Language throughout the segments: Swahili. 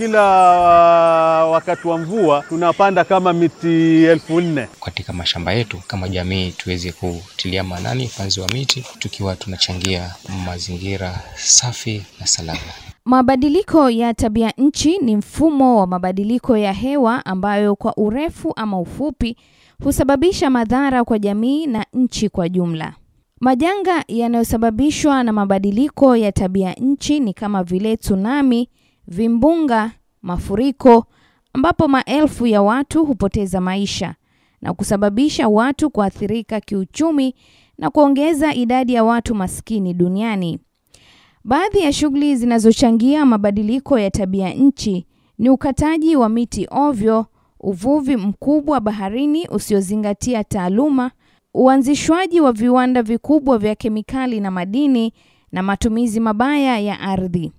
kila wakati wa mvua tunapanda kama miti elfu nne katika mashamba yetu kama jamii tuweze kutilia maanani upanzi wa miti tukiwa tunachangia mazingira safi na salama. Mabadiliko ya tabia nchi ni mfumo wa mabadiliko ya hewa ambayo kwa urefu ama ufupi husababisha madhara kwa jamii na nchi kwa jumla. Majanga yanayosababishwa na mabadiliko ya tabia nchi ni kama vile tsunami, vimbunga, mafuriko ambapo maelfu ya watu hupoteza maisha na kusababisha watu kuathirika kiuchumi na kuongeza idadi ya watu maskini duniani. Baadhi ya shughuli zinazochangia mabadiliko ya tabia nchi ni ukataji wa miti ovyo, uvuvi mkubwa baharini usiozingatia taaluma, uanzishwaji wa viwanda vikubwa vya kemikali na madini na matumizi mabaya ya ardhi.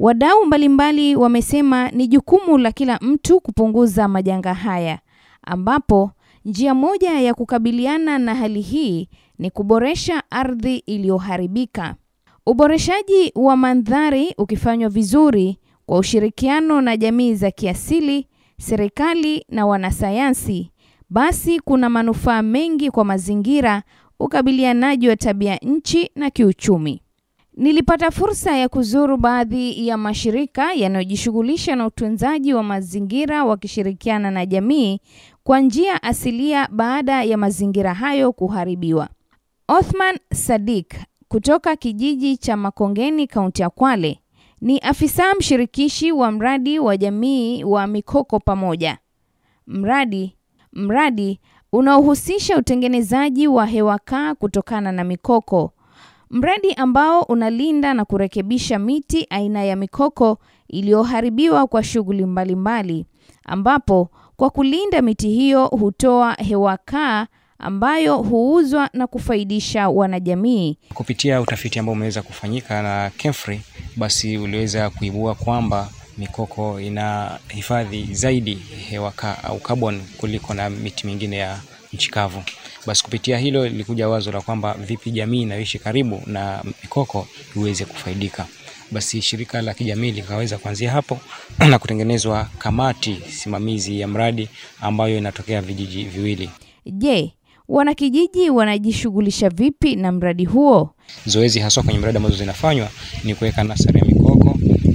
Wadau mbalimbali wamesema ni jukumu la kila mtu kupunguza majanga haya, ambapo njia moja ya kukabiliana na hali hii ni kuboresha ardhi iliyoharibika. Uboreshaji wa mandhari ukifanywa vizuri kwa ushirikiano na jamii za kiasili, serikali na wanasayansi, basi kuna manufaa mengi kwa mazingira, ukabilianaji wa tabia nchi na kiuchumi. Nilipata fursa ya kuzuru baadhi ya mashirika yanayojishughulisha na utunzaji wa mazingira wakishirikiana na jamii kwa njia asilia baada ya mazingira hayo kuharibiwa. Othman Sadik kutoka kijiji cha Makongeni, kaunti ya Kwale, ni afisa mshirikishi wa mradi wa jamii wa Mikoko Pamoja. Mradi mradi unaohusisha utengenezaji wa hewa kaa kutokana na mikoko. Mradi ambao unalinda na kurekebisha miti aina ya mikoko iliyoharibiwa kwa shughuli mbalimbali, ambapo kwa kulinda miti hiyo hutoa hewa kaa ambayo huuzwa na kufaidisha wanajamii. Kupitia utafiti ambao umeweza kufanyika na KEMFRI, basi uliweza kuibua kwamba mikoko ina hifadhi zaidi hewa kaa au carbon kuliko na miti mingine ya nchi kavu. Basi kupitia hilo lilikuja wazo la kwamba vipi jamii inayoishi karibu na mikoko iweze kufaidika. Basi shirika la kijamii likaweza kuanzia hapo na kutengenezwa kamati simamizi ya mradi ambayo inatokea vijiji viwili. Je, wanakijiji wanajishughulisha vipi na mradi huo? Zoezi haswa kwenye mradi ambazo zinafanywa ni kuweka nasari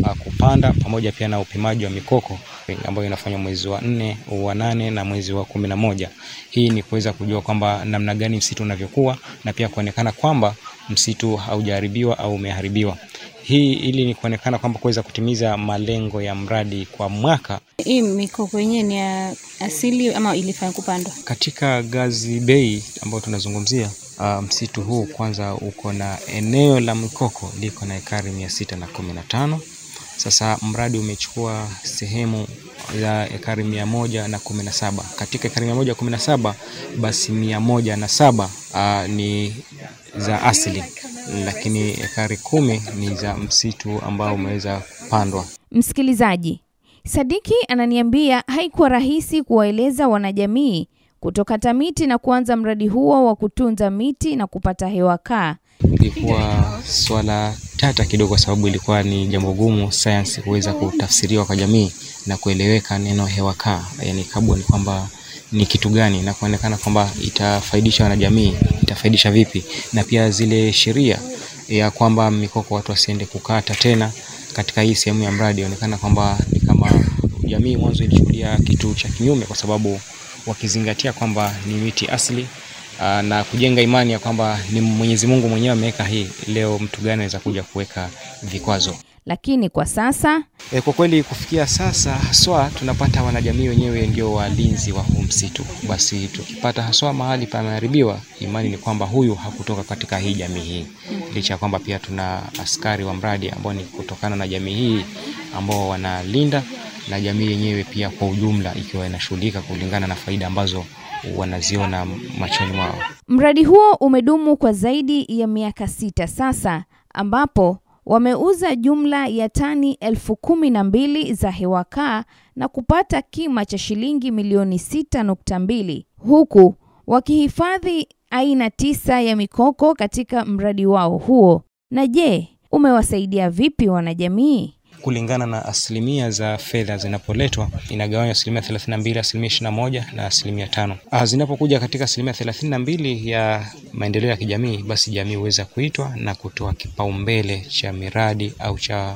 kupanda pamoja pia na upimaji wa mikoko ambayo inafanywa mwezi wa nne, wa nane na mwezi wa kumi na moja. Hii ni kuweza kujua kwamba namna gani msitu unavyokuwa na pia kuonekana kwamba msitu haujaharibiwa au umeharibiwa. Hii ili ni kuonekana kwamba kuweza kutimiza malengo ya mradi kwa mwaka. Hii mikoko yenyewe ni ya asili ama ilifanya kupandwa? Katika Gazi Bay ambayo tunazungumzia Uh, msitu huu kwanza uko na eneo la mikoko liko na ekari mia sita na kumi na tano. Sasa mradi umechukua sehemu ya ekari mia moja na kumi na saba. Katika ekari mia moja kumi na saba basi mia moja na saba uh, ni za asili, lakini ekari kumi ni za msitu ambao umeweza kupandwa. Msikilizaji, Sadiki ananiambia haikuwa rahisi kuwaeleza wanajamii kutokata miti na kuanza mradi huo wa kutunza miti na kupata hewa kaa. Ilikuwa swala tata kidogo, kwa sababu ilikuwa ni jambo gumu sayansi kuweza kutafsiriwa kwa jamii na kueleweka neno hewa kaa, yani carbon, kwamba ni kitu gani na kuonekana kwamba itafaidisha wanajamii, itafaidisha vipi, na pia zile sheria ya kwamba mikoko watu wasiende kukata tena katika hii sehemu ya mradi, onekana kwamba ni kama jamii mwanzo ilichukulia kitu cha kinyume, kwa sababu wakizingatia kwamba ni miti asili aa, na kujenga imani ya kwamba ni Mwenyezi Mungu mwenyewe ameweka hii, leo mtu gani anaweza kuja kuweka vikwazo? Lakini kwa sasa E, kwa kweli kufikia sasa haswa tunapata wanajamii wenyewe ndio walinzi wa huu msitu. Basi tukipata haswa mahali pameharibiwa, imani ni kwamba huyu hakutoka katika hii jamii hii, licha ya kwamba pia tuna askari wa mradi ambao ni kutokana na jamii hii ambao wanalinda na jamii yenyewe pia kwa ujumla, ikiwa inashughulika kulingana na faida ambazo wanaziona machoni mwao. mradi huo umedumu kwa zaidi ya miaka sita sasa, ambapo wameuza jumla ya tani elfu kumi na mbili za hewa kaa na kupata kima cha shilingi milioni sita nukta mbili huku wakihifadhi aina tisa ya mikoko katika mradi wao huo. Na je, umewasaidia vipi wanajamii? Kulingana na asilimia za fedha zinapoletwa, inagawanywa asilimia thelathini na mbili, asilimia ishirini na moja na asilimia tano. Ah, Zinapokuja katika asilimia thelathini na mbili ya maendeleo ya kijamii, basi jamii huweza kuitwa na kutoa kipaumbele cha miradi au cha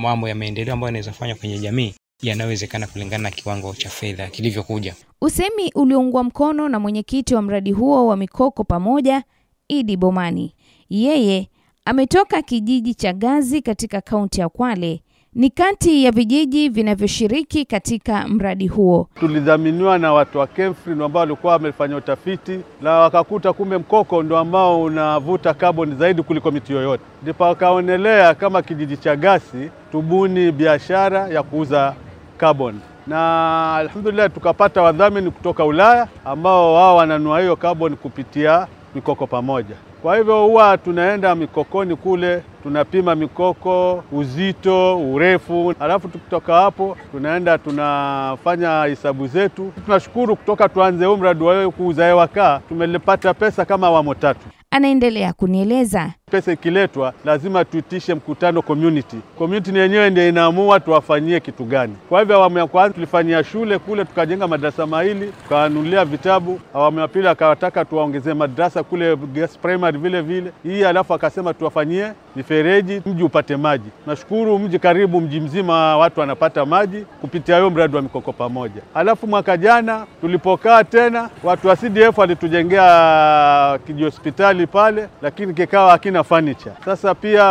mambo ya maendeleo ambayo yanaweza fanywa kwenye jamii yanayowezekana kulingana na kiwango cha fedha kilivyokuja. Usemi ulioungwa mkono na mwenyekiti wa mradi huo wa mikoko pamoja, Idi Bomani. Yeye ametoka kijiji cha Gazi katika kaunti ya Kwale. Ni kati ya vijiji vinavyoshiriki katika mradi huo. Tulidhaminiwa na watu wa Kemfrin ambao walikuwa wamefanya utafiti na wakakuta kumbe mkoko ndo ambao unavuta kaboni zaidi kuliko miti yoyote, ndipo wakaonelea kama kijiji cha Gasi tubuni biashara ya kuuza kaboni na alhamdulillah tukapata wadhamini kutoka Ulaya ambao wao wananua hiyo kaboni kupitia mikoko pamoja. Kwa hivyo huwa tunaenda mikokoni kule, tunapima mikoko, uzito, urefu, alafu tukitoka hapo tunaenda tunafanya hesabu zetu. Tunashukuru kutoka tuanze huu mradi wa kuuza hewa kaa tumelipata pesa kama awamu tatu. Anaendelea kunieleza. Pesa ikiletwa lazima tuitishe mkutano community. Community yenyewe ndio inaamua tuwafanyie kitu gani. Kwa hivyo awamu ya kwanza tulifanyia shule kule, tukajenga madarasa mawili, tukawanunulia vitabu. Awamu ya pili akawataka tuwaongezee madarasa kule Gas Primary vile vile hii, alafu akasema tuwafanyie mifereji, mji upate maji. Nashukuru mji karibu mji mzima watu wanapata maji kupitia hiyo mradi wa mikoko pamoja. Alafu mwaka jana tulipokaa tena, watu wa CDF walitujengea kijihospitali pale, lakini kikawa hakina furniture. Sasa pia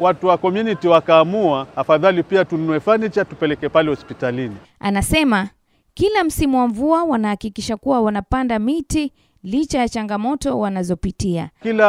watu wa community wakaamua afadhali pia tununue furniture tupeleke pale hospitalini. Anasema kila msimu wa mvua wanahakikisha kuwa wanapanda miti licha ya changamoto wanazopitia. Kila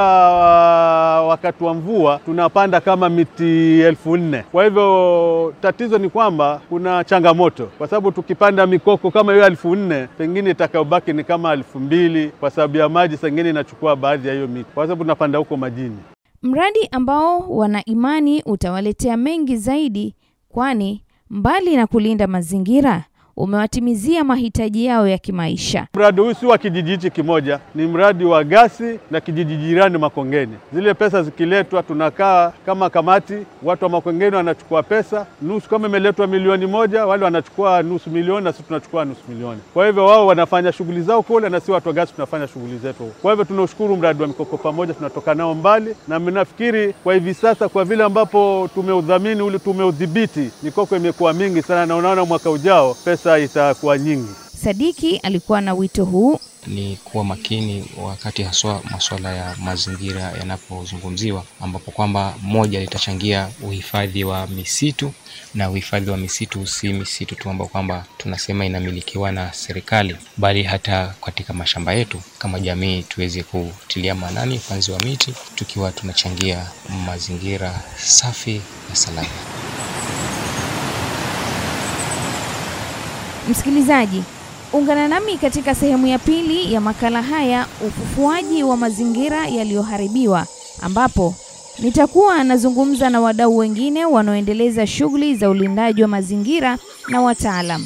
wakati wa mvua tunapanda kama miti elfu nne. Kwa hivyo tatizo ni kwamba kuna changamoto, kwa sababu tukipanda mikoko kama hiyo elfu nne pengine itakayobaki ni kama elfu mbili kwa sababu ya maji, sengine inachukua baadhi ya hiyo miti, kwa sababu tunapanda huko majini. Mradi ambao wana imani utawaletea mengi zaidi, kwani mbali na kulinda mazingira umewatimizia mahitaji yao ya kimaisha. Mradi huu si wa kijiji hichi kimoja, ni mradi wa Gasi na kijiji jirani Makongeni. Zile pesa zikiletwa, tunakaa kama kamati, watu wa Makongeni wanachukua pesa nusu. Kama imeletwa milioni moja, wale wanachukua nusu milioni na sisi tunachukua nusu milioni. Kwa hivyo wao wanafanya shughuli zao kule na si watu wa Gasi tunafanya shughuli zetu. Kwa hivyo tunaushukuru mradi wa mikoko pamoja, tunatoka nao mbali, na nafikiri kwa hivi sasa, kwa vile ambapo tumeudhamini ule, tumeudhibiti, mikoko imekuwa mingi sana, na unaona mwaka ujao pesa itakuwa nyingi. Sadiki alikuwa na wito huu ni kuwa makini wakati haswa masuala ya mazingira yanapozungumziwa, ambapo kwamba moja litachangia uhifadhi wa misitu, na uhifadhi wa misitu si misitu tu ambao kwamba tunasema inamilikiwa na serikali, bali hata katika mashamba yetu kama jamii tuweze kutilia maanani upanzi wa miti, tukiwa tunachangia mazingira safi na salama. Msikilizaji, ungana nami katika sehemu ya pili ya makala haya, ufufuaji wa mazingira yaliyoharibiwa, ambapo nitakuwa nazungumza na wadau wengine wanaoendeleza shughuli za ulindaji wa mazingira na wataalam.